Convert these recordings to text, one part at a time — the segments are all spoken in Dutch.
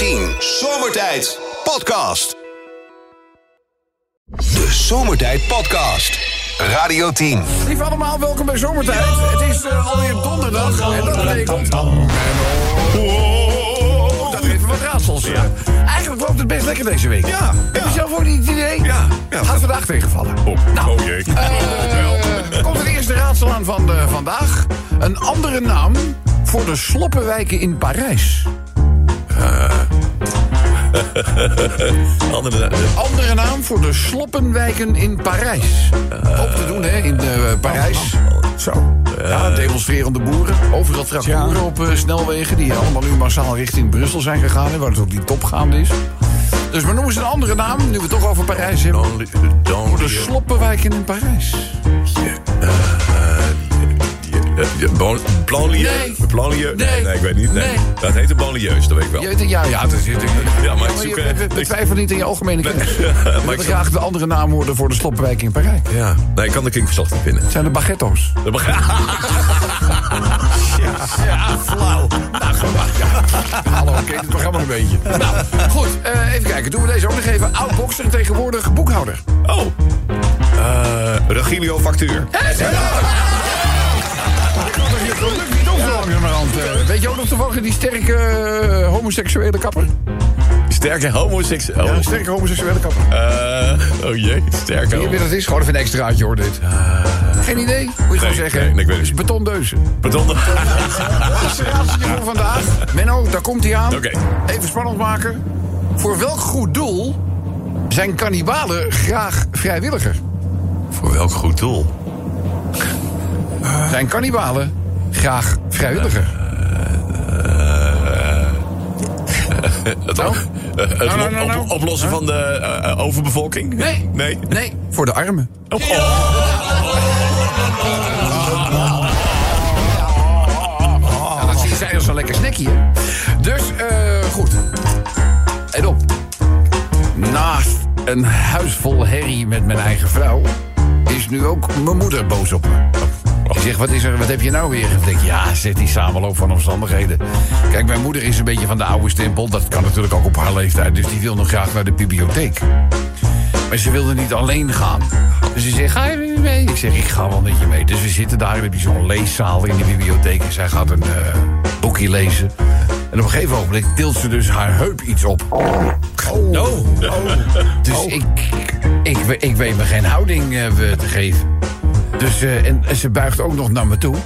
10 Zomertijd Podcast. De Zomertijd Podcast. Radio 10. Lieve allemaal, welkom bij Zomertijd. Het is uh, alweer donderdag en dat betekent... Oh, dat even wat raadsels. Ja. Eigenlijk loopt het best lekker deze week. Ja, Heb je zelf ook niet het idee? Ja, ja. Gaat vandaag tegenvallen. Oh, Nou, oh jee. eh, komt het eerste raadsel aan van de, vandaag. Een andere naam voor de sloppenwijken in Parijs. Andere, eh, Andere naam voor de sloppenwijken in Parijs. Ook te doen, hè, in eh, Parijs. Zo. Ja, demonstrerende boeren. Overal tractoren op eh, snelwegen... die allemaal nu massaal richting Brussel zijn gegaan... waar het ook die top gaande is. Dus maar noemen ze een andere naam, nu we het toch over Parijs hebben. Voor de sloppenwijken in Parijs. eh, ja, bon- Banlieue? Nee. Nee. nee, ik weet niet. Nee. Nee. Dat heet de banlieues, dat weet ik wel. Ja, ja, dat is het. Ja, maar ik zoek, je- eh, we- we twijfelen niet aan je algemene kennis. maar We ik graag de andere naam voor de sloppenwijken in Parijs. Ja, nee, ik kan de kinkverslag niet vinden. Het zijn de baguetto's. Dat mag- ja, flauw. Nou, ja. Hallo, je het programma een beetje. Nou, goed, eh, even kijken. Doen we deze ook nog even. Oud bokser, tegenwoordig boekhouder. Oh. Eh Regilio factuur. Dat lukt niet op zo langzamerhand. eh. Weet je ook nog toevallig die sterke eh, homoseksuele kapper? Sterke homoseksueel. Ja, een sterke homoseksuele kapper. Eh, oh jee, sterke Weet je wie dat is? Gewoon even een extraatje hoor, dit. Geen idee? Moet je gewoon Nee, zeggen. nee, nee, ik weet het is niet. betondeuzen. De raadsel voor vandaag. Menno, daar komt hij aan. Even spannend maken. Voor welk goed doel zijn kannibalen graag vrijwilliger? Voor welk goed doel? Zijn kannibalen graag vrijwilliger? Het, Nou? eh, het Nou, nou, op- nou, nou. op- oplossen van de eh, eh, overbevolking? Nee. Nee? Nee, voor de armen. Oh, Ja, dat zie je zij als een lekker snackje. hè? Dus, eh, goed. En op. Naast een huis vol herrie met mijn eigen vrouw... is nu ook mijn moeder boos op me. Die zegt, wat, is er, wat heb je nou weer? Ik denk, ja, zet die samenloop van omstandigheden. Kijk, mijn moeder is een beetje van de oude stempel. Dat kan natuurlijk ook op haar leeftijd. Dus die wil nog graag naar de bibliotheek. Maar ze wilde niet alleen gaan. Dus ze zegt, ga je mee? Ik zeg, ik ga wel met je mee. Dus we zitten daar, je zo'n leeszaal in de bibliotheek. En zij gaat een eh, boekje lezen. En op een gegeven ogenblik tilt ze dus haar heup iets op. Oh. Dus Ik, ik, ik, ik weet me geen houding eh, te geven. Dus, eh, en, en ze buigt ook nog naar me toe.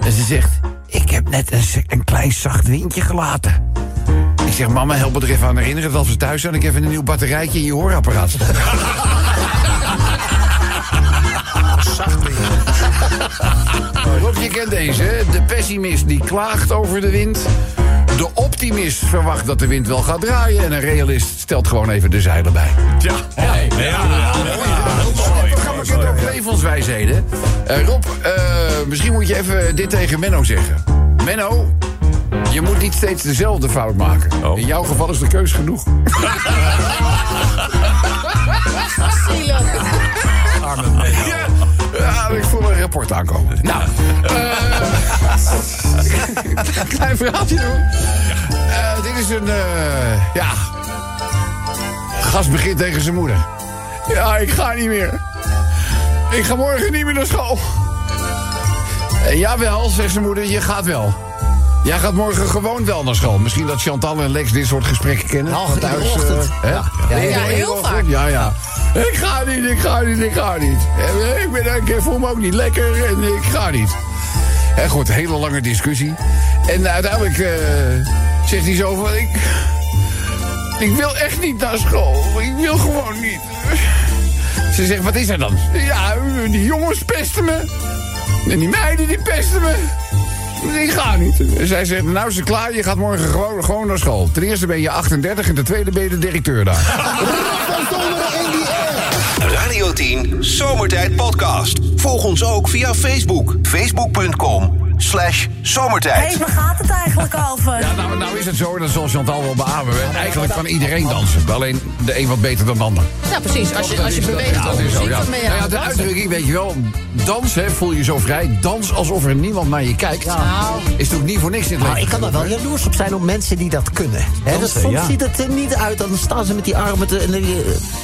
En ze zegt, ik heb net een, een klein zacht windje gelaten. Ik zeg, mama, help me er even aan herinneren... dat als we thuis zijn, ik even een nieuw batterijtje in je hoorapparaat stop. Rob, je kent deze? De pessimist die klaagt over de wind. De optimist verwacht dat de wind wel gaat draaien. En een realist stelt gewoon even de zeilen bij. Ja. Ja. Ja. Kent ook levenswijsheden. Eh, Rob, eh, misschien moet je even dit tegen Menno zeggen. Menno, je moet niet steeds dezelfde fout maken. Oh. In jouw geval is de keus genoeg. Ja, ja, ik voel een rapport aankomen. Nou, eh klein verhaaltje doen. Eh, dit is een, eh, ja... Gast begint tegen zijn moeder. Ja, ik ga niet meer. Ik ga morgen niet meer naar school. Eh, jawel, zegt zijn moeder, je gaat wel. Jij gaat morgen gewoon wel naar school. Misschien dat Chantal en Lex dit soort gesprekken kennen. Nou, Van eh, hè? Ja. Ja, Ja, heel vaak. Ja, ja. Ik ga niet, ik ga niet, ik ga niet. Eh, Ik, ben, ik voel me ook niet lekker en ik ga niet. En goed, hele lange discussie. En uiteindelijk zegt hij zo van... Ik, ik wil echt niet naar school. Ik wil gewoon niet. Ze zegt, wat is er dan? Ja, die jongens pesten me. En die meiden, die pesten me. Ik ga niet. En zij zegt, nou is het klaar, je gaat morgen gewoon, gewoon naar school. Ten eerste ben je 38 en ten tweede ben je de directeur daar. Radio 10 Zomertijd Podcast. Volg ons ook via Facebook. Facebook.com slash zomertijd. Hé, waar gaat het eigenlijk over? Ja, nou, nou is het zo, dat zal Chantal wel beamen. Eigenlijk kan iedereen dansen. Alleen de een wat beter dan de ander. Ja, precies. Als je, als je beweegt Ja, dat is zo, ja. dan Nou ja, het de uitdrukking, weet je wel. Dans, hè, voel je zo vrij. Dans alsof er niemand naar je kijkt. Nou, Is natuurlijk niet voor niks in het Nou, leven. ik kan er wel jaloers op zijn op mensen die dat kunnen. Hè, dat Dansen, soms ja. ziet het er niet uit. Dan staan ze met die armen te, en,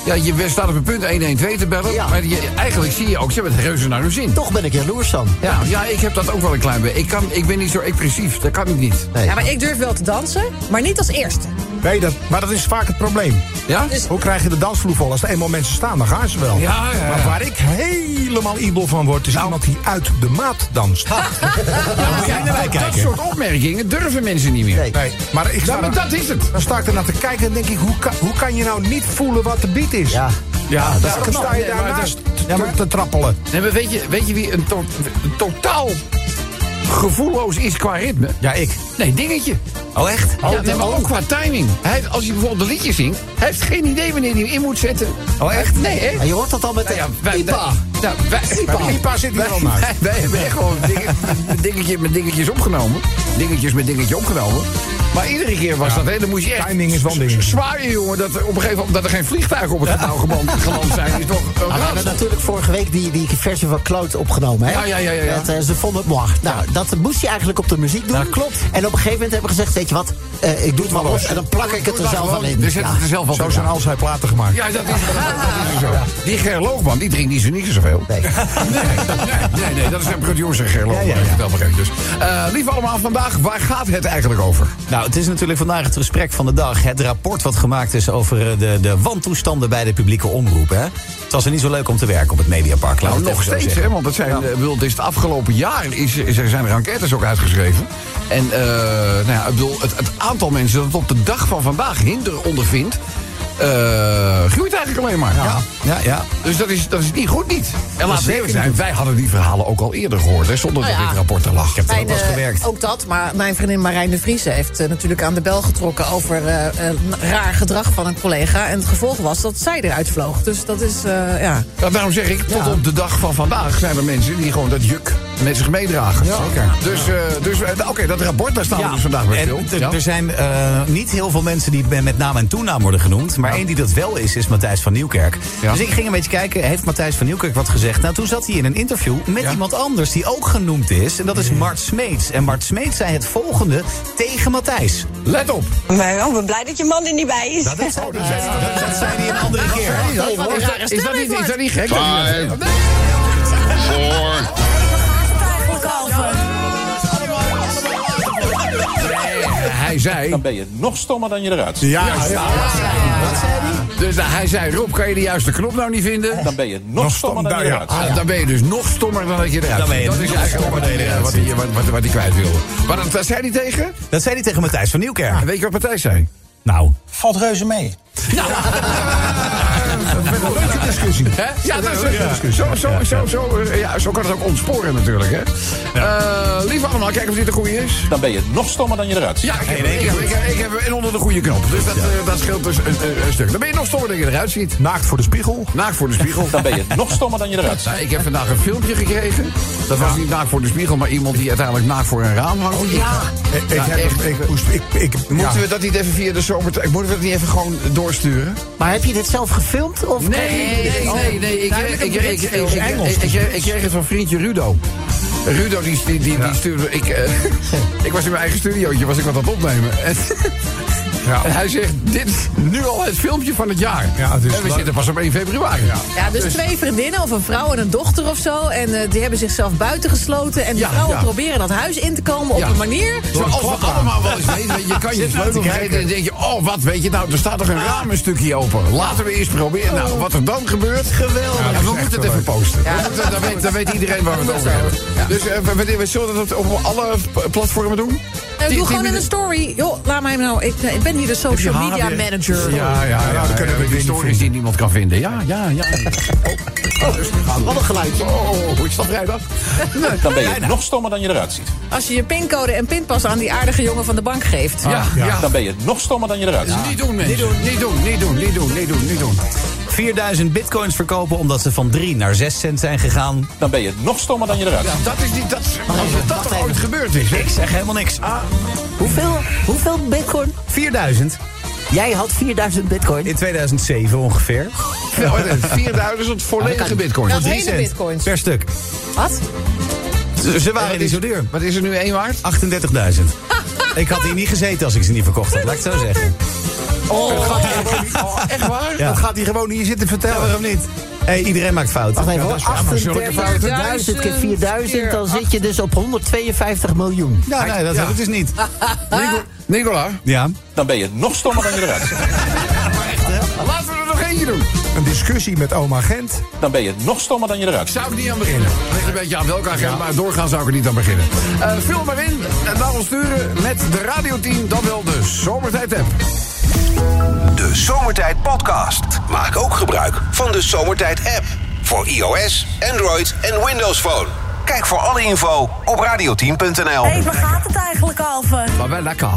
Ja, je staat op het punt 112 te bellen. Ja. Maar je, eigenlijk zie je ook, ze hebben het reuze naar hun zin. Toch ben ik jaloers dan. Ja, ja, ik heb dat ook wel een klein Ik, kan, ik ben niet zo expressief, dat kan ik niet. Nee. Ja, maar ik durf wel te dansen, maar niet als eerste. Nee, dat, maar dat is vaak het probleem. Ja? Dus- Hoe krijg je de dansvloer vol? Als er eenmaal mensen staan, dan gaan ze wel. Ja, ja, ja. Maar waar ik helemaal ibel van word, is iemand die uit de maat danst. Dat soort opmerkingen durven mensen niet meer. Nee. Nee, maar ik sta Ja, maar dat is het. Dan sta ik er naar te kijken en denk ik, hoe kan, hoe kan je nou niet voelen wat de beat is? Ja. ja dat dan is sta je knap. Nee, maar daarnaast dat- te, te trappelen. Nee, maar weet, je, weet je wie een, to- een totaal gevoelloos is qua ritme? Ja, ik. Nee, dingetje. Oh, echt? Ja, nee, maar ook qua timing. Hij, heeft- als hij bijvoorbeeld een liedje zingt, hij heeft geen idee wanneer hij hem in moet zetten. Oh, echt? Nee, hè? Je hoort dat al met Nou ja, wij, Ipa. nou, wij, Bij Ipa zit hij wel naast. wij, wij hebben echt gewoon dingetje met dingetjes opgenomen. Dingetjes met dingetje opgenomen. Maar iedere keer was dat, hè, dan moest je echt... Timing is wel een ding. Zwaaien, jongen, dat er op een gegeven moment dat er geen vliegtuigen op het gebouw geland, zijn. Is toch een we hebben raadsel. natuurlijk vorige week die, die versie van Kloot opgenomen. Hè? Ja, ja, ja, ja. Met, eh, ze vonden het mooi. Nou, dat moest hij eigenlijk op de muziek doen. Ja, klopt. En op een gegeven moment hebben we gezegd, weet je wat, eh, ik doe het maar los. En dan plak ik het er zelf al in. Zetten het er zelf al Zo zijn al zijn platen gemaakt. Ja, dat is, dat is zo. Die Gerloogman, die drinkt niet zo niet zoveel. Nee. Nee, nee, dat is een producer Gerloogman. Ja, ja, ja. Dus, eh, lieve allemaal, vandaag, waar gaat het eigenlijk over? Nou, het is natuurlijk vandaag het gesprek van de dag. Het rapport wat gemaakt is over eh, de, de wantoestanden bij de publieke omroep. Hè? Het was er niet zo leuk om te werken op het Mediapark. Nou, het nog steeds, hè, want het, zijn, eh, bedoel, het is het afgelopen jaar is, is, er zijn er enquêtes ook uitgeschreven. En eh, nou ja, ik bedoel, het, het aantal mensen dat het op de dag van vandaag hinder ondervindt, eh, groeit eigenlijk alleen maar. Ja. Ja, ja. Dus dat is, dat is niet goed niet. En laten we even zijn, wij hadden die verhalen ook al eerder gehoord, hè, zonder Nou dat ja. dit rapport er lag. Ik heb Mijn, ook wel eens eh, gewerkt. Ook dat, maar mijn vriendin Marijn de Vries heeft eh, natuurlijk aan de bel getrokken over eh, eh, raar gedrag van een collega. En het gevolg was dat zij eruit vloog. Dus dat is, eh, ja. Ja, daarom zeg ik, tot op de dag van vandaag zijn er mensen die gewoon dat juk met zich meedragen. Zeker. Dus, eh, dus eh, oké, dat rapport, daar staan we dus vandaag bij stil. er- Ja. er zijn eh, niet heel veel mensen die met naam en toenaam worden genoemd. Maar maar die dat wel is, is Matthijs van Nieuwkerk. Dus ik ging een beetje kijken, heeft Matthijs van Nieuwkerk wat gezegd? Nou, toen zat hij in een interview met iemand anders die ook genoemd is. En dat is Mart Smeets. En Mart Smeets zei het volgende tegen Matthijs. Let op. Ik ben blij dat je man er niet bij is. Nou, dat, dat, zei hij een andere keer. Is dat niet gek? 5, 4, Hij zei, Dan ben je nog stommer dan je eruit ziet. Ja, ja. dus nou, hij zei, Rob, kan je de juiste knop nou niet vinden? Dan ben je nog, Nog stommer dan je eruit ziet. Ah, dan ben je dus nog stommer dan dat je eruit Dan ben je ziet. Dat is nog eigenlijk stommer wat dan je hij, eruit wat hij, wat, wat, wat hij kwijt wilde. Maar dat, dat zei hij tegen? Dat zei hij tegen Matthijs van Nieuwkerk. En weet je wat Matthijs zei? Nou, Valt reuze mee. Een leuke discussie. Hè? Ja, dat is, zo, zo, zo, zo, eh, ja, zo kan het ook ontsporen natuurlijk. Hè? Eh, lieve allemaal, kijken of dit de goede is. Dan ben je nog stommer dan je eruit ziet. Ja, ik heb, ik, heb, ik, heb, ik heb en onder de goede knop. Dus dat, eh, dat scheelt dus een, een- een stuk. Dan ben je nog stommer dan je eruit ziet. Naakt voor de spiegel. Naakt voor de spiegel. Dan ben je nog stommer dan je eruit ziet. Nou, ik heb vandaag een filmpje gekregen. Dat was niet naakt voor de spiegel, maar iemand die uiteindelijk naakt voor een raam hangt. Ik, ik, Ja, heb, echt. ik, moest, ik, ik, Moeten ja. we dat niet even via de zomer... Moeten we dat niet even gewoon doorsturen? Maar heb je dit zelf gefilmd? Of Nee, nee, nee. nee. Ik, ik, kreeg het van vriendje Rudo. Rudo die, die, die, die stuurde... Ik, eh, ik was in mijn eigen studiootje, was ik wat aan het opnemen. En, Ja. en hij zegt, dit is nu al het filmpje van het jaar. Ja, het is en we leuk. zitten pas op 1 februari. Ja, dus twee vriendinnen of een vrouw en een dochter of zo. En eh, die hebben zichzelf buitengesloten. En die Ja, vrouwen ja. proberen dat huis in te komen Ja. op een manier. Zoals we allemaal wel eens weten. Je kan je sleutel vergeten en dan denk je... Oh, wat weet je nou, er staat toch een raam een stukje open. Laten we eerst proberen. Nou, wat er dan gebeurt... Geweldig. is we moeten het even posten. Dan, weet, dan weet iedereen waar we het over hebben. Dus eh, we, we, we zullen dat op alle platformen doen? Eh, Tien- doe gewoon in een minuten. story. Joh, laat mij nou. Ik, ik ben hier de social media manager. Ja, ja, ja. dan kunnen we stories die niemand kan vinden. Ja, ja, ja. Wat een geluidje. Oh, oh, oh, is dat vrijdag? Dan ben je nog stommer dan je eruit ziet. Als je je pincode en pinpas aan die aardige jongen van de bank geeft. Ja, ja. Dan ben je nog stommer dan je eruit ziet. Niet doen, mensen. Niet doen, niet doen, niet doen, niet doen, niet doen. 4000 bitcoins verkopen omdat ze van 3 naar 6 cent zijn gegaan. Dan ben je nog stommer dan je eruit. Ja, dat is niet... Dat, als het dat toch ooit gebeurd is, hè? Ik zeg helemaal niks. Hoeveel, hoeveel bitcoin? 4000 Jij had 4000 bitcoin. in 2007 ongeveer. Nou, 4000 volledige bitcoin. Dat Drie hele cent bitcoins. per stuk. Wat? Ze, ze waren niet zo duur. Wat is er nu één waard? 38.000. Ik had hier niet gezeten als ik ze niet verkocht had, laat ik het zo zeggen. Oh, echt waar? Ja. Dat gaat hij gewoon niet zitten Ja, vertellen. waarom niet? Hey, iedereen maakt fouten. Wacht even dat is maar fouten. 38.000 keer 4000, dan zit je dus op 152 miljoen. Ja, nee, dat Ja. heb ik dus niet. Nicola, Ja. Dan ben je nog stommer dan je eruit ziet. laten we er nog eentje doen. Een discussie met oma Gent. Dan ben je nog stommer dan je eruit ziet. Zou ik niet aan beginnen. Ligt een beetje aan welke agenda, maar doorgaan zou ik er niet aan beginnen. Eh vul maar in en naar ons sturen met de radioteam, dan wel de Zomertijd app. De Zomertijd Podcast. Maak ook gebruik van de Zomertijd app. Voor iOS, Android en Windows Phone. Kijk voor alle info op radioteam.nl. Hé, waar gaat het eigenlijk over? Maar wel lekker.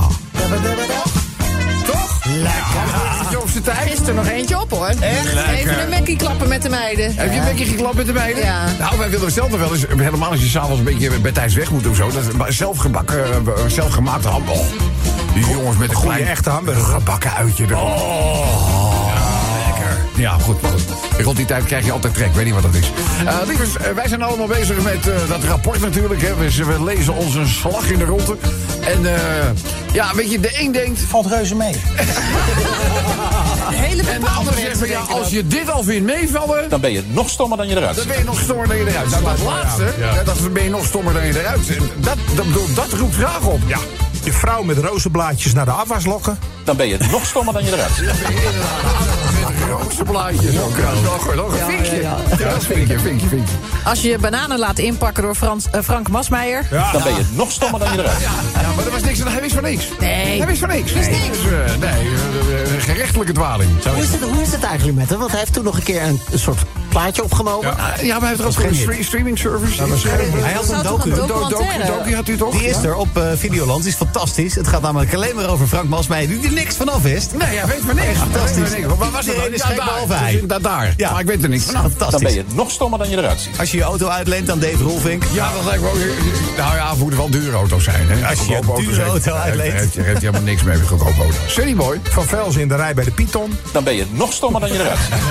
Toch? Lekker. Zijn tijd. Is er nog eentje op hoor. Echt? Even een mekkie klappen met de meiden. Heb je een beetje geklapt met de meiden? Ja. Nou, wij willen zelf nog wel eens, helemaal als je s'avonds een beetje bij tijds weg moet of zo. Dat is zelfgebakken, eh, zelfgemaakte hamburger. Die jongens met een klein echte hamburger. gebakken uitje erop. Oh, lekker. Ja, goed, maar goed. Rond die tijd krijg je altijd trek, weet niet wat dat is. Eh lievers, eh, wij zijn allemaal bezig met eh, dat rapport natuurlijk. Hè. We, we lezen ons een slag in de ronde. En eh, ja, weet je, de een denkt... Valt reuze mee. Hele En de ander zegt van ja, als je dit al vindt meevallen... Dan ben je nog stommer dan je eruit Dan ben je nog stommer dan je eruit. Nou, dat laatste, ja. dat ben je nog stommer dan je eruit zit. Dat, dat, dat roept vragen op. Ja. Je vrouw met rozenblaadjes naar de afwas lokken. Dan ben je nog stommer dan je eruit ziet. Roze blaadjes. Ook, ja, nog, nog een vinkje. Ja, vinkje, vinkje, vinkje. Als je je bananen laat inpakken door Frans, eh, Frank Masmeijer. Dan ben je nog stommer dan je eruit ziet. Ja, maar er was niks aan. Hij wist van niks. Nee. Hij wist van niks. Wist Nee, niks. dus, eh, nee, eh, gerechtelijke dwaling. Hoe is, het, hoe is het eigenlijk met hem? Want hij heeft toen nog een keer een soort plaatje opgenomen. Ah, Ja, maar hij heeft er ook geen stre- streaming service. Hij had een toch een docu. Docu, docu had u toch? Die is er op eh, Videoland. Die is fantastisch. Het gaat namelijk alleen maar over Frank Masmeijer, die er niks van af wist. Nee, hij weet van niks. fantastisch. Hij. Waar was is Ja, gek daar. hij. Daar. Ja. Maar ik weet er niks van. Dan ben Fantastisch. je nog stommer dan je eruit ziet. Als je je auto uitleent aan Dave Rolvink. Ja, dat lijkt me ook... Nou ja, moeten wel dure auto's zijn. Hè. Als je een dure auto uitleent. Heeft, heeft, heeft helemaal niks mee met goedkope auto's. Sunny boy. Van Velzen in de rij bij de Python. Dan ben je nog stommer dan je eruit ziet.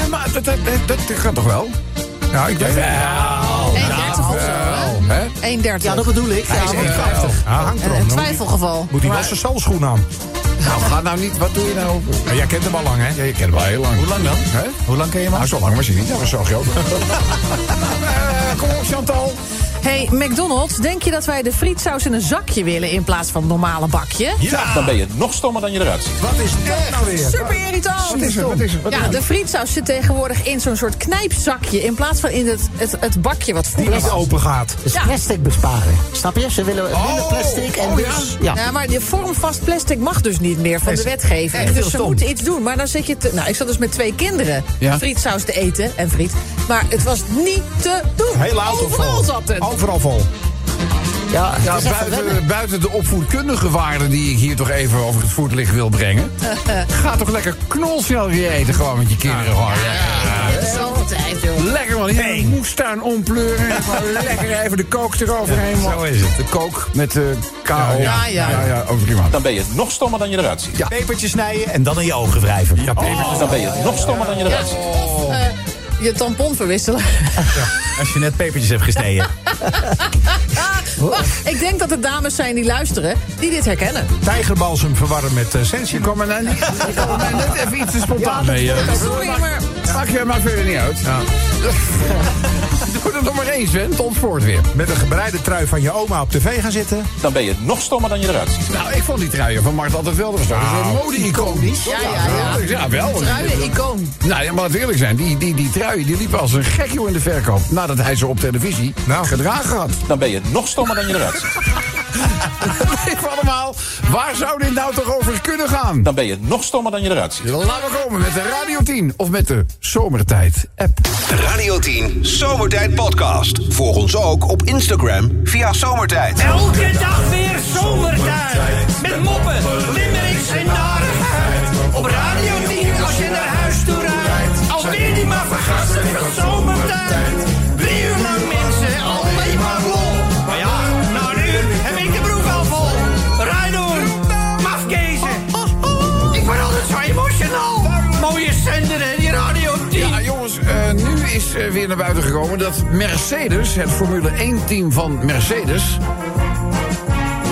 Ja, maar dat, dat, gaat toch wel? Nou, ik weet het. 1,30 of zo, hè? Hè? 1,30. Ja, dat bedoel ik. Ja, Hij is 1,50. Ja, hangt Een, erom. een twijfelgeval. Moet hij wel zijn solschoen aan. Nou, ga nou niet. Wat doe je nou? Ja, jij kent hem al lang, hè? Ja, je kent hem al heel lang. Hoe lang dan? Hè? Hoe lang ken je hem al? Nou, zo lang was hij niet. Dat was zo groot. Eh, kom op, Chantal. Hey, McDonald's, denk je dat wij de frietsaus in een zakje willen in plaats van een normale bakje? Dan ben je nog stommer dan je eruit ziet. Wat is dat nou weer? Super irritant. Wat is er? Wat is er? Wat Ja, de frietsaus zit tegenwoordig in zo'n soort knijpzakje... in plaats van in het, het, het bakje wat Die vroeger niet was. open gaat. Dus Ja. plastic besparen. Snap je? Ze willen minder Oh, plastic en oh, dus... ja. Ja. Ja, maar die vormvast plastic mag dus niet meer van de wetgeving. Dus ze moeten iets doen. Maar dan zit je... Te, nou, ik zat dus met twee kinderen Ja. frietsaus te eten en friet. Maar het was niet te doen. Hele auto Overal vol. zat het. Overal vol. Ja, Ja, even buiten, buiten de opvoedkundige waarden die ik hier toch even over het voetlicht wil brengen. Ga toch lekker knolselrie eten gewoon met je kinderen. Gewoon. Dat is altijd, joh. Lekker man, hier een moestuin ompleuren. en Gewoon lekker even de kook eroverheen. Zo is het. De kook met de KO. Ja, ja. ja, ja ook prima. Dan ben je nog stommer dan je eruit ziet. Pepertjes snijden en dan in je ogen wrijven. Ja, Dan ben je nog stommer dan je eruit ziet. Eh, je tampon verwisselen. Als je net pepertjes hebt gesneden. Ik denk dat het dames zijn die luisteren, die dit herkennen. Tijgerbalsem verwarren met uh, Je sensium. kwam er nou niet, je kwam er nou net even iets te spontaan mee. eh. Sorry, maar... Maakt, je- maakt verder niet uit. Doe er nog maar eens, Sven. Tot weer. Met een gebreide trui van je oma op tv gaan zitten. Dan ben je nog stommer dan je eruit ziet. Nou, ik vond die truien van Mart altijd wel. Dat was toch een mode-iconisch. Ja, ja, ja. Ja, wel. Truien-icoon. Nou ja, maar laten we eerlijk zijn. Die, die, die truien die liepen als een gek joh in de verkoop. Nadat hij ze op televisie Nou. gedragen had. Dan ben je nog stommer dan je eruit ziet. Even allemaal. Waar zou dit nou toch over kunnen gaan? Dan ben je nog stommer dan je eruit ziet. Laten we komen met de Radio 10 of met de Zomertijd app. Radio 10 Zomertijd Podcast. Volg ons ook op Instagram via Zomertijd. Elke dag weer zomertijd. Weer naar buiten gekomen dat Mercedes, het Formule 1-team van Mercedes...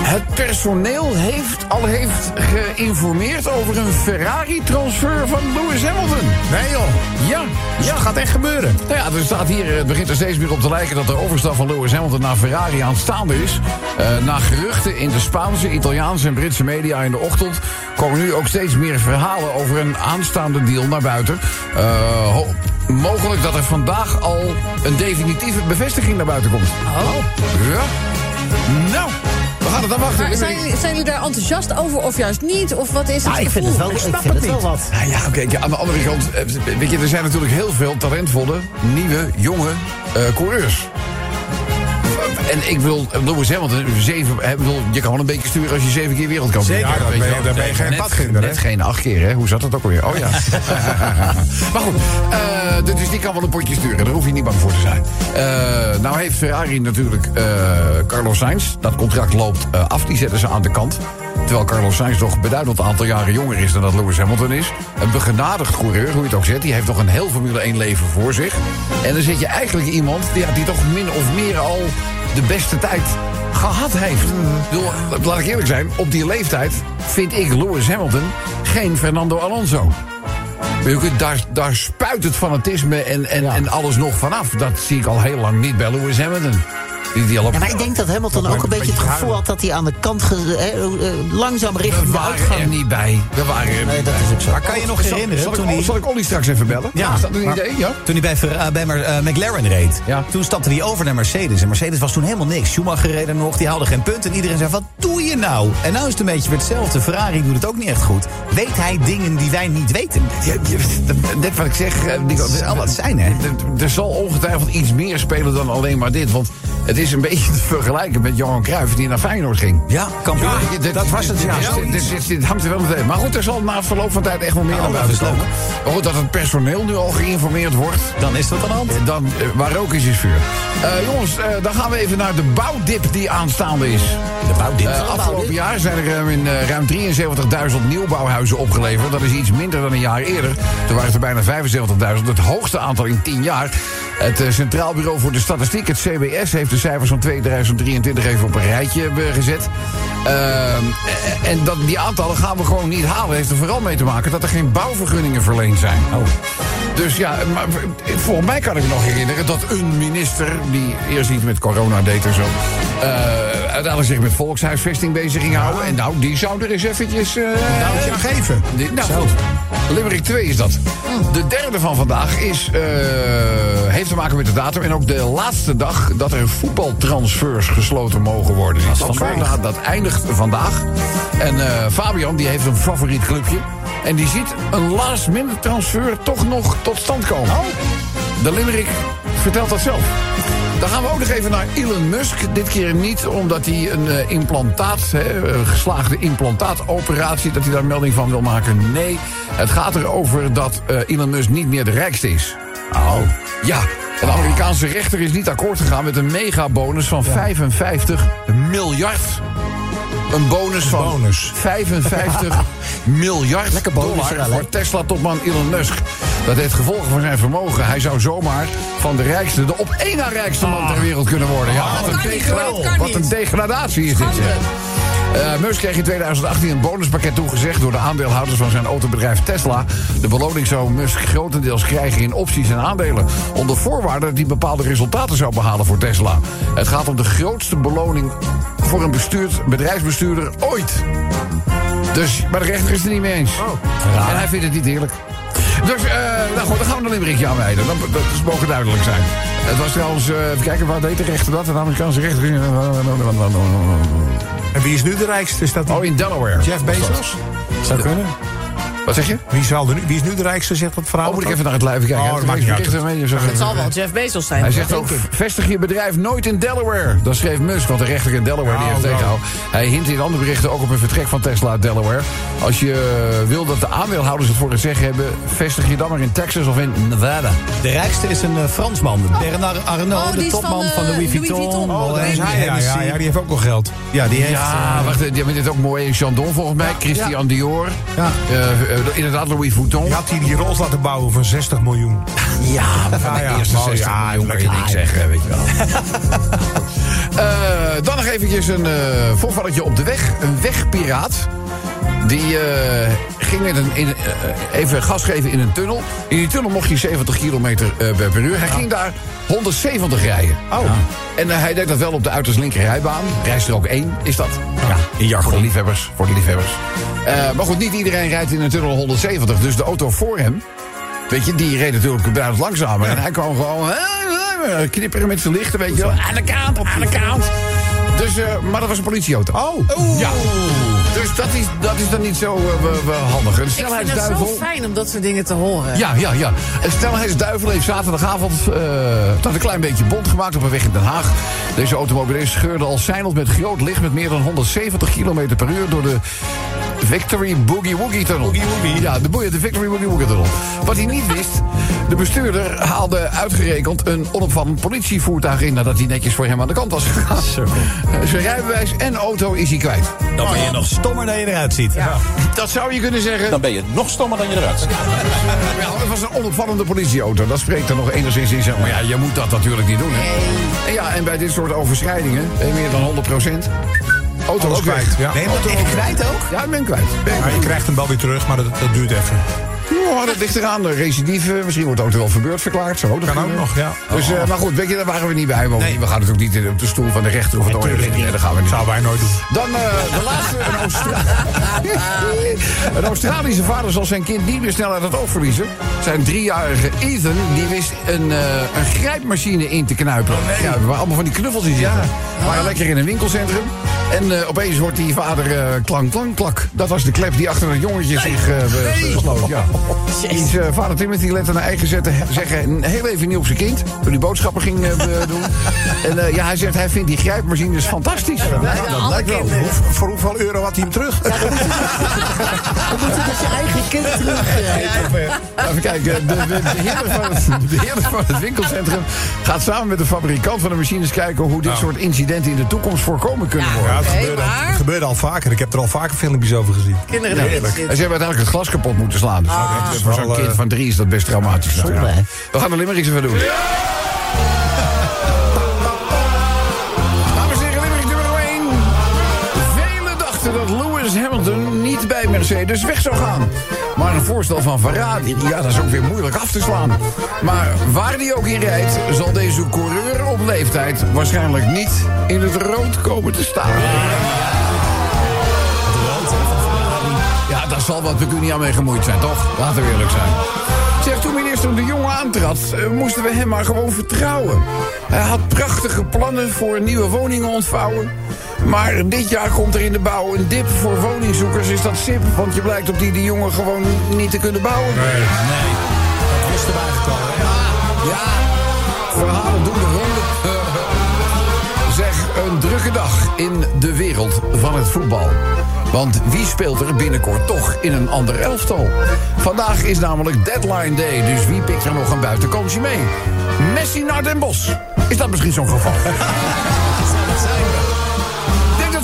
het personeel heeft, al heeft geïnformeerd over een Ferrari-transfer van Lewis Hamilton. Nee joh. Ja, Dus ja. het gaat echt gebeuren. Nou ja, er staat hier, het begint er steeds meer op te lijken... dat de overstap van Lewis Hamilton naar Ferrari aanstaande is. Eh na geruchten in de Spaanse, Italiaanse en Britse media in de ochtend... komen nu ook steeds meer verhalen over een aanstaande deal naar buiten. Eh, mogelijk dat er vandaag al een definitieve bevestiging naar buiten komt. Oh. Ja? Nou, dan wachten. Maar zijn, jullie, zijn jullie daar enthousiast over of juist niet? Of wat is het Ja, ik vind het gevoel? wel, ik snap vind het wel wat. Nou ja, oké, ja, aan de andere kant, eh, weet je, er zijn natuurlijk heel veel talentvolle, nieuwe, jonge eh, coureurs. En ik wil, Lewis Hamilton, zeven, ik bedoel, je kan wel een beetje sturen als je zeven keer wereldkampioen Zeker, bent, dan weet ben je- ben je geen net, padvinder, hè? Net geen acht keer, hè? Hoe zat dat ook alweer? Oh ja. maar goed, eh, dus die kan wel een potje sturen, daar hoef je niet bang voor te zijn. Eh, nou heeft Ferrari natuurlijk eh, Carlos Sainz, dat contract loopt eh, af, die zetten ze aan de kant. Terwijl Carlos Sainz toch een beduidend aantal jaren jonger is dan dat Lewis Hamilton is. Een begenadigd coureur, hoe je het ook zet. Die heeft toch een heel Formule 1 leven voor zich. En dan zit je eigenlijk iemand die, die toch min of meer al de beste tijd gehad heeft. Bedoel, laat ik eerlijk zijn, op die leeftijd vind ik Lewis Hamilton geen Fernando Alonso. Daar, daar spuit het fanatisme en, en, en alles nog vanaf. Dat zie ik al heel lang niet bij Lewis Hamilton. Die, die al op, Ja, maar ik denk dat Hamilton ook een beetje het gevoel had dat hij aan de kant ge- hè, eh, langzaam we richting de waren uitgang. er niet bij. We waren er Nee, niet dat bij. is ook zo. Maar kan je nog herinneren Zal, toen ik, hij... zal ik Olly straks even bellen? Ja, is dat een maar- idee? Ja. Toen hij bij, eh, eh, McLaren reed, Ja. toen stapte hij over naar Mercedes. En Mercedes was toen helemaal niks. Schumacher reed er nog, die haalde geen punt. En iedereen zei, wat doe je nou? En nou is het een beetje weer hetzelfde. Ferrari doet het ook niet echt goed. Weet hij dingen die wij niet weten? Net wat ik zeg. eh, Nico, Het zal wat zijn, hè? Er- Er zal ongetwijfeld iets meer spelen dan alleen maar dit. Want het is een beetje te vergelijken met Johan Cruijff die naar Feyenoord ging. Ja, kampioen. Dat was het, ja. Dit, dit, dit- dit hangt er wel meteen. Maar goed, er zal na verloop van tijd echt wel meer Oh, naar dat buiten komen. Maar goed, dat het personeel nu al geïnformeerd wordt. Dan is aan de hand. Dan, eh, waar ook is, is vuur. Eh, jongens, eh, dan gaan we even naar de bouwdip die aanstaande is. De bouwdip. Afgelopen jaar zijn er in ruim 73.000 nieuwbouwhuizen opgeleverd. Dat is iets minder dan een jaar eerder. Toen waren het er bijna 75.000. Het hoogste aantal in 10 jaar. Het eh, Centraal Bureau voor de Statistiek, het CBS, heeft de cijfers van 2023 even op een rijtje eh, gezet. Ehm, en dat, die aantallen gaan we gewoon niet halen. heeft er vooral mee te maken dat er geen bouwvergunningen verleend zijn. Dus ja, maar volgens mij kan ik me nog herinneren dat een minister... die eerst iets met corona deed en zo... eh, uiteindelijk zich met volkshuisvesting bezig ging houden. En nou, die zou er eens eventjes... eh, Nou, ja, geven. die- nou goed, Limerick 2 is dat. De derde van vandaag is, eh, heeft te maken met de datum... en ook de laatste dag dat er voetbaltransfers gesloten mogen worden. Dat, is vandaag. dat eindigt vandaag. En eh, Fabian die heeft een favoriet clubje... en die ziet een last-minute transfer toch nog tot stand komen. De Limerick vertelt dat zelf. Dan gaan we ook nog even naar Elon Musk. Dit keer niet omdat hij een eh, implantaat, hè, een geslaagde implantaatoperatie, dat hij daar melding van wil maken. Nee, het gaat erover dat eh, Elon Musk niet meer de rijkste is. Oh. Ja, een Amerikaanse rechter is niet akkoord gegaan met een megabonus van 55 miljard. Een bonus van bonus. 55 miljard bonus dollar voor Tesla-topman Elon Musk. Dat heeft gevolgen voor zijn vermogen. Hij zou zomaar van de rijkste, de op één na rijkste man ter wereld kunnen worden. Ja, wat, een degra- wat een degradatie is dit. Eh, Musk kreeg in 2018 een bonuspakket toegezegd door de aandeelhouders van zijn autobedrijf Tesla. De beloning zou Musk grotendeels krijgen in opties en aandelen. Onder voorwaarde dat hij bepaalde resultaten zou behalen voor Tesla. Het gaat om de grootste beloning voor een bestuurd, bedrijfsbestuurder ooit. Dus, maar de rechter is het er niet mee eens. En hij vindt het niet eerlijk. Dus, eh nou goed, dan gaan we een limerickje aanwijden. Dat, dat mogen duidelijk zijn. Het was trouwens, eh, even kijken, waar deed de rechter dat? De Amerikaanse rechter. En wie is nu de rijkste? Is dat die Oh, in Delaware. Jeff Bezos? Zou kunnen. Wat zeg je? Wie, zal nu, wie is nu de rijkste, zegt dat verhaal? Oh, moet ik even naar het lijf kijken. Oh, dat maakt niet uit. Het zal wel Jeff Bezos zijn. Hij zegt ook, vestig je bedrijf nooit in Delaware. Dat schreef Musk, want de rechter in Delaware die Oh, heeft zo. tegengehouden. Hij hint in andere berichten ook op een vertrek van Tesla uit Delaware. Als je eh, wil dat de aandeelhouders het voor het zeggen hebben... vestig je dan maar in Texas of in Nevada. De rijkste is een eh, Fransman. Bernard Arnault, Oh, de is topman van, van, eh, Louis Louis Vuitton. Oh, is hij, ja, ja, Hennessy. ja, die heeft ook wel geld. Ja, die heeft... Ja, eh, wacht, die hebben dit ook mooi. Chandon volgens mij, Christian Dior. Ja. Eh, eh, inderdaad, Louis Vuitton. Je had hier die rols laten bouwen van 60 miljoen. Ja, maar van de Ja, ja, eerste mooi, 60 ja, miljoen kan je niks zeggen, weet je wel. Eh, dan nog eventjes een eh voorvalletje op de weg. Een wegpiraat. Die eh, ging met een, in, eh, even gas geven in een tunnel. In die tunnel mocht je 70 kilometer eh, per uur. Hij ging daar 170 rijden. Oh. En hij deed dat wel op de uiterst linker rijbaan. Rijstrook 1 is dat. Ja, in jargon. Voor de liefhebbers. Voor de liefhebbers. Maar goed, niet iedereen rijdt in een tunnel 170. Dus de auto voor hem, weet je, die reed natuurlijk buiten langzamer. En hij kwam gewoon knipperen met zijn lichten, weet je wel. Aan de kant, aan de kant. Dus, maar dat was een politieauto. Oh. Ja. Dus dat is, dat is dan niet zo eh, handig. Een Ik vind het zo fijn om dat soort dingen te horen. Ja, ja, ja. Een snelheidsduivel heeft zaterdagavond eh dat een klein beetje bond gemaakt op een weg in Den Haag. Deze automobilist scheurde al seineld met groot licht met meer dan 170 km per uur door de Victory Boogie Woogie Tunnel. Ja, de, boeien, de Victory Boogie Woogie Tunnel. Wat hij niet wist, de bestuurder haalde uitgerekend een onopvallend politievoertuig in nadat hij netjes voor hem aan de kant was gegaan. Eh, Zijn rijbewijs en auto is hij kwijt. Dan ben je nog stommer dan je eruit ziet. Dat zou je kunnen zeggen. Dan ben je nog stommer dan je eruit ziet. Ja, het was een onopvallende politieauto. Dat spreekt er nog enigszins in. zeg Maar ja, je moet dat natuurlijk niet doen. Hè? En ja, en bij dit soort overschrijdingen, eh, meer dan 100 procent. Auto ook weg. kwijt. Ja. Nee, maar toch echt kwijt ook? Ja, ik ben kwijt. Ben je krijgt hem wel weer terug, maar dat, dat duurt even. Ja, dat ligt eraan. De recidive, misschien wordt de auto wel verbeurd verklaard. Zo, dat Kan ook nog, ja. Dus, eh, maar goed, weet je, daar waren we niet bij. Want we gaan natuurlijk niet in- op de stoel van de rechter of het. Nee, dat gaan we niet. Zouden wij nooit doen. Dan eh, de laatste. Een, Austra- een Australische vader zal zijn kind niet meer snel uit het oog verliezen. Zijn driejarige Ethan die wist een, eh, een grijpmachine in te knuipen. Ja, waar allemaal van die knuffels in zitten. We waren lekker in een winkelcentrum. En eh, opeens hoort die vader eh, klank, klank, klak. Dat was de klep die achter het jongetje zich besloot. Ja. Iets, vader Timothy lette naar eigen zetten, zeggen heel even niet op zijn kind. Toen hij boodschappen ging doen. En ja, hij zegt hij vindt die grijpmachines fantastisch. Ja, dat lijkt wel. Hoe- voor hoeveel euro had hij hem terug? Dan moet je met je eigen kind terugrijden. Even kijken, de, de, de, heerder van het, de heerder van het winkelcentrum gaat samen met de fabrikant van de machines kijken hoe dit soort incidenten in de toekomst voorkomen kunnen worden. Ja, het gebeurde, maar- het gebeurde al vaker. Ik heb er al vaker filmpjes over gezien. Kinderen zitten. ze hebben uiteindelijk het glas kapot moeten slaan. Dus is voor zo'n kind eh, van drie is dat best traumatisch. Zonde, Ja. We gaan er Limmericks even doen. Dames en heren, Limerick nummer 1. Velen dachten dat Lewis Hamilton niet bij Mercedes weg zou gaan. Maar een voorstel van Ferrari, ja, dat is ook weer moeilijk af te slaan. Maar waar die ook in rijdt, zal deze coureur op leeftijd waarschijnlijk niet in het rood komen te staan. Ja, daar zal wat pecunia mee gemoeid zijn, toch? Laten we eerlijk zijn. Zeg, toen minister De Jonge aantrad, eh, moesten we hem maar gewoon vertrouwen. Hij had prachtige plannen voor nieuwe woningen ontvouwen. Maar dit jaar komt er in de bouw een dip voor woningzoekers. Is dat sip? Want je blijkt op die De Jonge gewoon niet te kunnen bouwen. Nee, dat wisten we eigenlijk al. hè? Ja, verhalen doen de ronde. Zeg, een drukke dag in de wereld van het voetbal. Want wie speelt er binnenkort toch in een ander elftal? Vandaag is namelijk deadline day, dus wie pikt er nog een buitenkansje mee? Messi naar Den Bosch. Is dat misschien zo'n geval?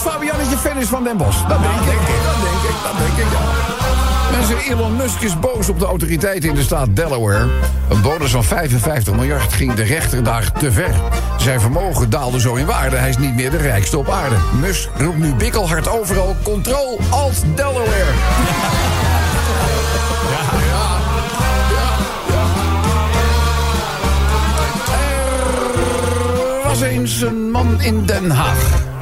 Denk dat Fabiannetje fan is van Den Bosch. Dat denk ik. Dat denk ik, dat denk ik, ja. Mensen, Elon Musk is boos op de autoriteiten in de staat Delaware. Een bonus van 55 miljard ging de rechter daar te ver. Zijn vermogen daalde zo in waarde. Hij is niet meer de rijkste op aarde. Musk roept nu bikkelhard overal. Control Alt Delaware. Er was eens een man in Den Haag.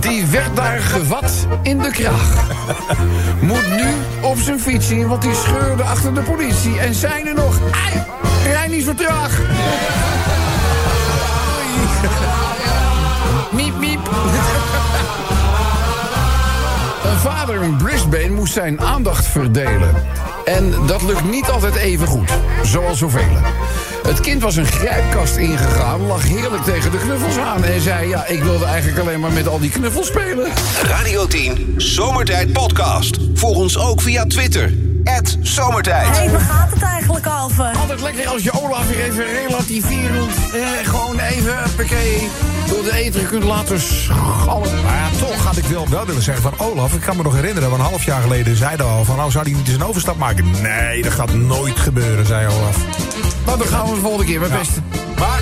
Die werd daar gevat in de kraag. Moet nu op zijn fiets zien, want die scheurde achter de politie. En zijn er nog... Ai, rij niet zo traag. Miep, miep. Een vader in Brisbane moest zijn aandacht verdelen. En dat lukt niet altijd even goed, zoals zoveel. Het kind was een grijpkast ingegaan, lag heerlijk tegen de knuffels aan... en zei, ja, ik wilde eigenlijk alleen maar met al die knuffels spelen. Radio 10 Zomertijd Podcast. Volg ons ook via Twitter. Zomertijd. Hé, waar gaat het eigenlijk over? Altijd lekker als je Olaf weer even relativerend... Eh, gewoon even, pakket, door de eten kunt laten schallen. Maar ja, toch had ik wel, wel willen zeggen van Olaf. Ik kan me nog herinneren, want een half jaar geleden zei hij al van... nou zou hij niet eens een overstap maken. Nee, dat gaat nooit gebeuren, zei Olaf. Maar dan gaan we de volgende keer, mijn beste. Maar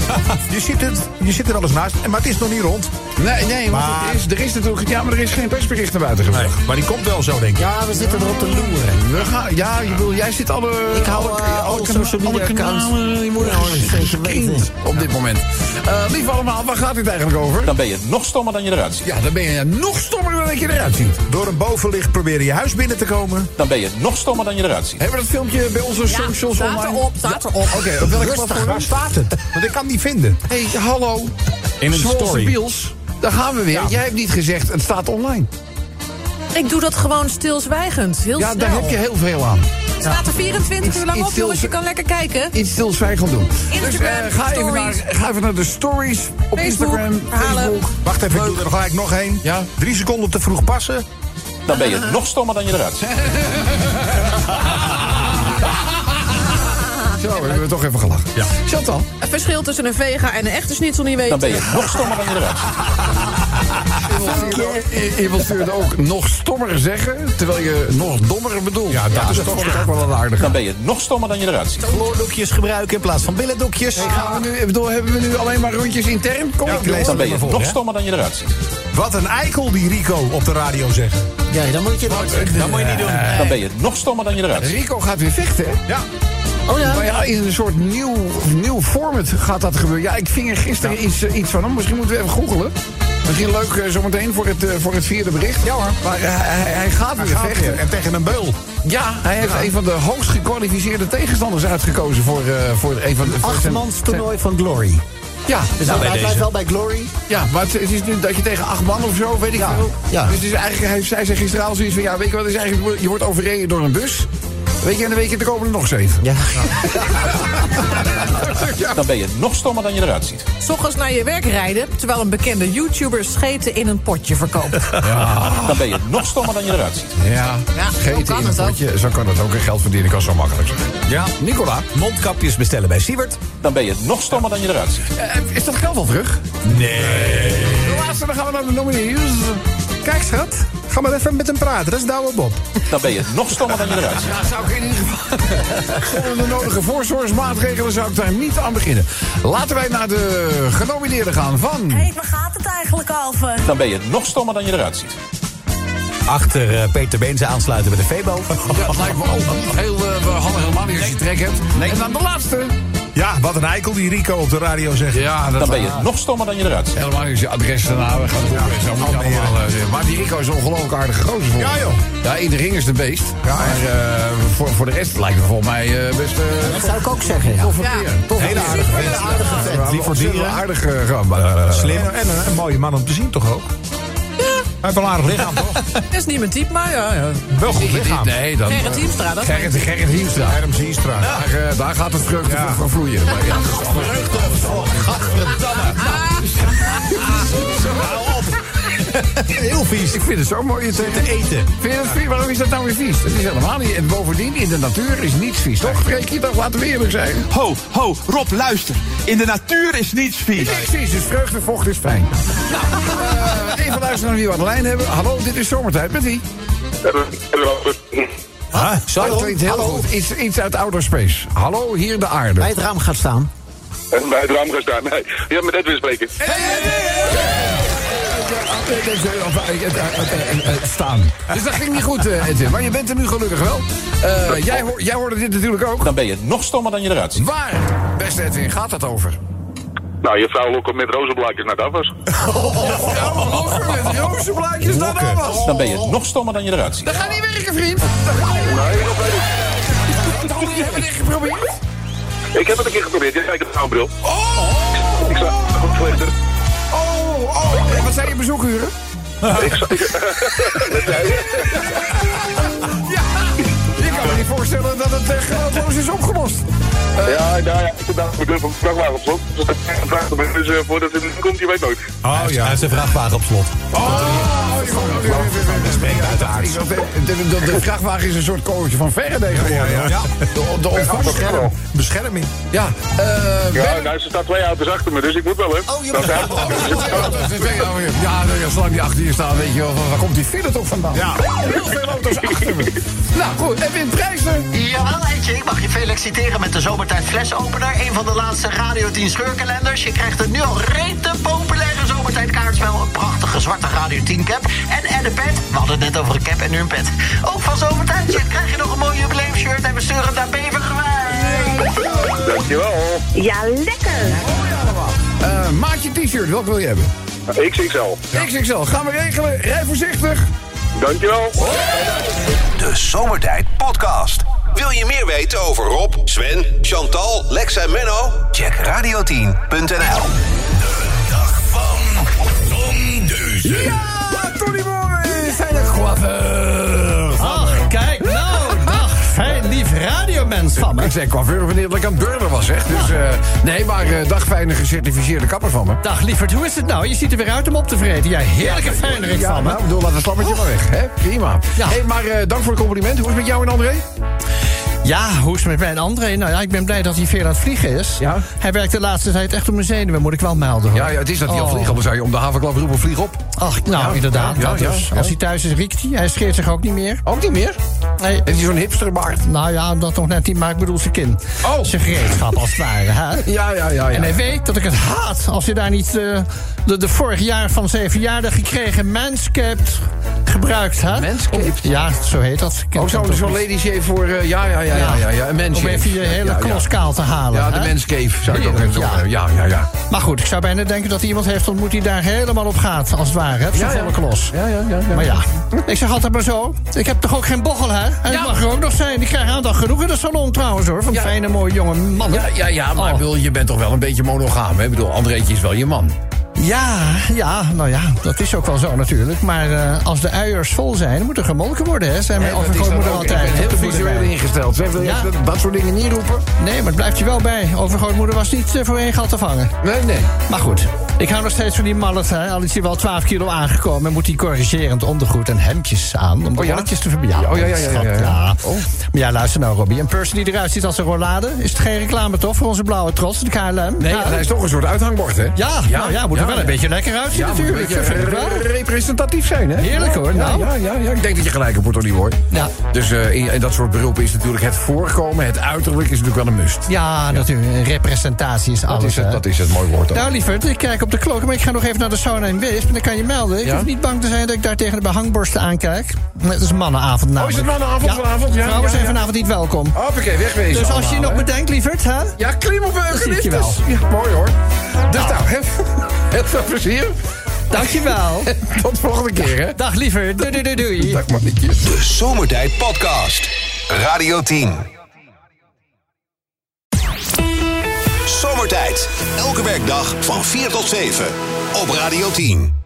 je zit, het, je zit er wel eens naast, maar het is nog niet rond. Nee, nee, want Maar- er, is, er is natuurlijk... Ja, maar er is geen persbericht naar buiten gebracht. Maar die komt wel zo, denk ik. Ja, we zitten erop te loeren. We gaan, ja, je bedoel, jij zit alle... Ik hou, alle, eh, alle social media accounts. je moet zeker weten. op dit moment. Eh lief allemaal, waar gaat dit eigenlijk over? Dan ben je nog stommer dan je eruit ziet. Ja, dan ben je nog stommer dan dat je eruit ziet. Door een bovenlicht proberen je huis binnen te komen. Dan ben je nog stommer dan je eruit ziet. Hebben we dat filmpje bij onze socials staat online? erop, staat erop. Oké, op welke Rustig, platform? waar staat het? Ik kan het niet vinden. Hé, hey, hallo. In een Zwolse story. Biels, daar gaan we weer. Jij hebt niet gezegd, het staat online. Ik doe dat gewoon stilzwijgend. Heel Ja, snel. daar heb je heel veel aan. Het staat er 24 uur lang op, jongens. Je kan lekker kijken. Iets stilzwijgend doen. Instagram, dus, eh, ga, even naar, stories. ga even naar de stories op Facebook, Instagram, verhalen. Facebook. Wacht even, ik doe er nog gelijk nog één. Ja. Drie seconden te vroeg passen. Dan ben je nog stommer dan je eruit Zo, hebben we toch even gelachen. Ja. Chantal, Het verschil tussen een vega en een echte schnitzel niet weten. Dan ben je nog stommer dan je eruit je, je wilt sturen ook nog stommer zeggen, terwijl je nog dommer bedoelt. Ja, dat is dat toch ook wel een aardige. Dan ben je nog stommer dan je eruit ziet. Floordoekjes gebruiken in plaats van billendoekjes. Gaan we nu, ik bedoel, hebben we nu alleen maar rondjes intern? Kom Ja, ik lees Dan ben het je voor, nog hè? stommer dan je eruit ziet. Wat een eikel die Rico op de radio zegt. Ja, dan moet je. Dat moet je niet doen. Dan ben je nog stommer dan je eruit ziet. Rico gaat weer vechten, hè? Ja. Oh ja? Maar ja, in een soort nieuw, nieuw format gaat dat gebeuren. Ja, ik ving er gisteren iets, eh, iets van hem. Misschien moeten we even googelen. Misschien leuk eh, zometeen voor het, eh, voor het vierde bericht. Ja hoor. Maar hij, hij gaat Hij weer gaat vechten. weer. En tegen een beul. Ja, hij heeft een van de hoogst gekwalificeerde tegenstanders uitgekozen voor, eh, voor een van de... Achtmans toernooi van Glory. Ja, Dus Nou, hij bij blijft wel bij Glory. ja, maar het, het is nu dat je tegen acht man of zo, weet ik Ja, veel. ja. Dus het is eigenlijk, hij zei gisteravond zoiets van... Ja, weet je wat, is eigenlijk, je wordt overreden door een bus. Weet je, en dan weet je, er komen er nog zeven. Ja. Dan ben je nog stommer dan je eruit ziet. S ochtends naar je werk rijden, terwijl een bekende YouTuber scheten in een potje verkoopt. Dan ben je nog stommer dan je eruit ziet. Ja, Ja, scheten kan in een ook. potje. Zo kan het ook. En geld verdienen kan zo makkelijk zijn. Ja. Nicola, Mondkapjes bestellen bij Siebert. Dan ben je nog stommer dan je eruit ziet. eh, is dat geld al terug? Nee. De laatste, dan gaan we naar de nominees. Kijk schat, ga maar even met hem praten. Dat is Douwe Bob. Dan ben je nog stommer dan je eruit ziet. Ja, zou ik in ieder geval... Zonder de nodige voorzorgsmaatregelen zou ik daar niet aan beginnen. Laten wij naar de genomineerden gaan van... Hé, waar gaat het eigenlijk over? Dan ben je nog stommer dan je eruit ziet. Achter eh, Peter Beense aansluiten bij de Febo. Ja, dat lijkt me niet heel uh, handig helemaal niet als je trek hebt. En dan de laatste. Ja, wat een eikel die Rico op de radio zegt. Ja, dat Dan ben je nog stommer dan je eruit ziet. Helemaal niet als je adres daarna we gaan het oplezen. Zo moet je Almere. allemaal zeggen. Maar die Rico is een ongelooflijk aardige gozer. voor Ja, joh. Ja, in de ring is de beest. Ja. maar eh, voor, voor de rest lijkt me volgens mij eh, best... Dat zou ik ook zeggen, ja. toffe Ja. Hele aardige Hele aardige vent. Lief voor dieren. Aardig gewoon, eh, Slim. En, en een, een mooie man om te zien toch ook? Hij heeft een aardig lichaam toch? Dat is niet mijn type, maar ja. ja. Wel goed lichaam. Nee, dan... Gerrit Hiemstra, dat Gerrit, Gerrit Hiemstra. Herm Zienstra. Daar, eh, daar gaat het vreugde Ja. van vloeien. Ja, Heel vies. ik vind het zo mooi. Te eten. Vind je dat vies? Waarom is dat nou weer vies? Het is helemaal niet. En bovendien, in de natuur is niets vies. Toch? Freek je toch? Laten we eerlijk zijn. Ho, ho, Rob, luister. In de natuur is niets vies. Niks vies, dus vreugdevocht is fijn. Nou, eh, even luisteren naar wie we aan de lijn hebben. Hallo, dit is zomertijd met wie? Dat zo. klinkt heel goed. Iets, iets uit outer space. Hallo, hier de aarde. Bij het raam gaat staan. Bij het raam gaan staan. Nee, je hebt met Edwin spreken. Staan. Dus dat ging niet goed, eh, Edwin. Maar je bent er nu gelukkig wel. Eh, jij, hoor- jij hoorde dit natuurlijk ook. Dan ben je nog stommer dan je eruit ziet. Waar, beste Edwin, gaat het over? Nou, je vrouw lokken met rozenblaadjes naar de afwas. Ja, lokken met rozenblaadjes naar de afwas. Dan ben je nog stommer dan je eruit ziet. Dat gaat niet werken, vriend. Dat gaat niet werken. Tony, hebben we dit geprobeerd? Ik heb het een keer geprobeerd. Jij kijkt op een bril. Oh! Ik zag goed slechter. Oh, oh. En wat zijn je bezoekuren? Ik. Ja, je kan me niet voorstellen dat het uh, geluidloos is opgelost. Ja, nou ja, ik zit daar de vrachtwagen op slot. Dus dat vraagt me dus eh, voordat het komt, je weet nooit. Oh Hij ja. heeft zijn vrachtwagen op slot. Oh, De, de, de vrachtwagen is een soort kogeltje van Faraday geworden. Ja, ja. De, de ontvangst. Bescherming. Ja, eh Ja, Ben- nou, staan twee auto's achter me, dus ik moet wel, hè. Oh, je moet- is helemaal- Ja, nou ja, zolang die achter je staan, weet je wel, waar komt die file toch vandaan? Ja. Heel veel auto's achter me. Nou goed, en win prijzen. Jawel, Eentje, ik mag je feliciteren met de Zomertijd Flesopener. Een van de laatste Radio 10 scheurkalenders. Je krijgt een nu al rete populaire Zomertijd kaartspel. Een prachtige zwarte Radio 10 cap. En, en een pet. We hadden het net over een cap en nu een pet. Ook van Zomertijdje krijg je nog een mooi jubileumshirt. En we sturen het naar Bevergewijn. Dankjewel. Ja, lekker. Eh, maatje t-shirt, welke wil je hebben? XXL. XXL, gaan we regelen. Rij voorzichtig. Dankjewel. De Zomertijd Podcast. Wil je meer weten over Rob, Sven, Chantal, Lex en Menno? Check radio10.nl. Ja, Tony Morris, zijn de coiffeur. Ach, kijk nou. Dag, fijn lief radiomens van me. Ik zei coiffeur wanneer ik aan het was, zeg. Dus, eh, nee, maar eh, dag fijne gecertificeerde kapper van me. Dag lieverd, hoe is het nou? Je ziet er weer uit om op te vreten. Jij heerlijke fijnerik Ja, van me. nou, bedoel, laat het slappetje maar weg. Hè? Prima. Ja. Hey, maar eh, dank voor het compliment. Hoe is het met jou en André? Ja, hoe is het met mijn André? Nou ja, ik ben blij dat hij veel aan het vliegen is. Ja. Hij werkt de laatste tijd echt op mijn zenuwen, moet ik wel melden. Hoor. Ja, ja, het is dat hij al Oh. vliegt. Anders zou je om de havenklap roepen, vlieg op. Ach, nou, Ja, inderdaad. ja, dus. Als hij thuis is, riekt hij. Hij scheert zich ook niet meer. Ook niet meer? Nee. Heeft hij zo'n hipsterbaard? Nou ja, dat nog net niet, maar ik bedoel zijn kin. Oh. Zijn gereedschap, als het ware. Hè? Ja, ja, ja. ja. En hij weet dat ik het haat als hij daar niet eh, de, de vorig jaar van zijn verjaardag gekregen Manscaped gebruikt. Hè? Manscaped? Ja, zo heet dat. Ken Ook zo'n niet. lady voor... eh, ja, ja, ja, ja, ja, ja. Om even je hele ja, ja. klos kaal te halen. Ja, de menscave zou ik ook even ja. zeggen. Ja, ja, ja. Maar goed, ik zou bijna denken dat hij iemand heeft ontmoet die daar helemaal op gaat, als het ware. Hè? Ja, volle klos. Ja, ja, ja. Maar ja, ik zeg altijd maar zo. Ik heb toch ook geen bochel, hè? En ik mag er ook nog zijn. Ik krijg aandacht genoeg in de salon trouwens, hoor. Van fijne, mooie jonge mannen. Ja, ja, ja, maar Oh. ik bedoel, je bent toch wel een beetje monogaam, hè? Ik bedoel, Andreetje is wel je man. Ja, ja, nou ja, dat is ook wel zo natuurlijk. Maar eh, als de uiers vol zijn, moet er gemolken worden, hè? Zijn mijn overgrootmoeder altijd. Heel visueel ingesteld. Zeg, Ja. dat, soort dingen niet roepen? Nee, maar het blijft je wel bij. Overgrootmoeder was niet eh, voor één gat te vangen. Nee, nee. Maar goed, ik hou nog steeds van die mallet. Hè. Al is hij wel 12 kilo aangekomen... en moet hij corrigerend ondergoed en hemdjes aan... om de Oh ja? te verbinden. Oh, ja, ja, ja, ja, ja. ja. Oh. Maar ja, luister nou, Robbie. Een person die eruit ziet als een rollade... is het geen reclame toch voor onze blauwe trots, de KLM? Nee, Ja. hij is toch een soort uithangbord, hè? Ja, nou ja, moet er wel een beetje lekker uitzien een natuurlijk. beetje eh, representatief zijn, hè? Heerlijk, hoor, Ja, nou. ja, ja, ja. Ik denk dat je gelijk hebt, Tony Boy. Ja. Dus eh, in, in dat soort beroepen is natuurlijk het voorkomen, het uiterlijk is natuurlijk wel een must. Ja, natuurlijk. Een representatie is alles. Dat is, het, hè. dat is het mooi woord ook. Nou, lieverd, ik kijk op de klok, maar ik ga nog even naar de sauna in Weesp. En dan kan je melden. Ik hoef niet bang te zijn dat ik daar tegen de behangborsten aankijk. Het is een mannenavond namelijk. Oh, is het mannenavond vanavond? Ja, Vrouwen zijn vanavond niet welkom. Hoppakee, wegwezen Dus als je nog hè? bedenkt, lieverd, hè? Ja, klim op. Ja, mooi hoor. Dus nou, heel, heel veel plezier. Dankjewel. Tot volgende keer, hè? Dag lieverd. Doei, doei, doei, doei. Dag mannetje. De Zomertijd Podcast. Radio 10. Zomertijd. Elke werkdag van 4 tot 7. Op Radio 10.